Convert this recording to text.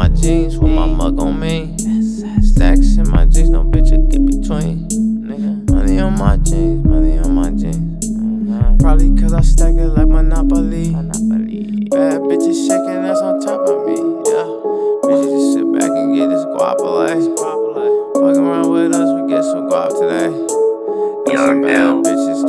my jeans with my mug on me. Stacks in my jeans, no bitch will get between. Money on my jeans, money on my jeans. Probably cause I stack it like Monopoly. Bad bitches shaking ass on top of me. Yeah. Bitches just sit back and get this guap guapole. Fuck around with us, we get some guap today. Some bad Bitches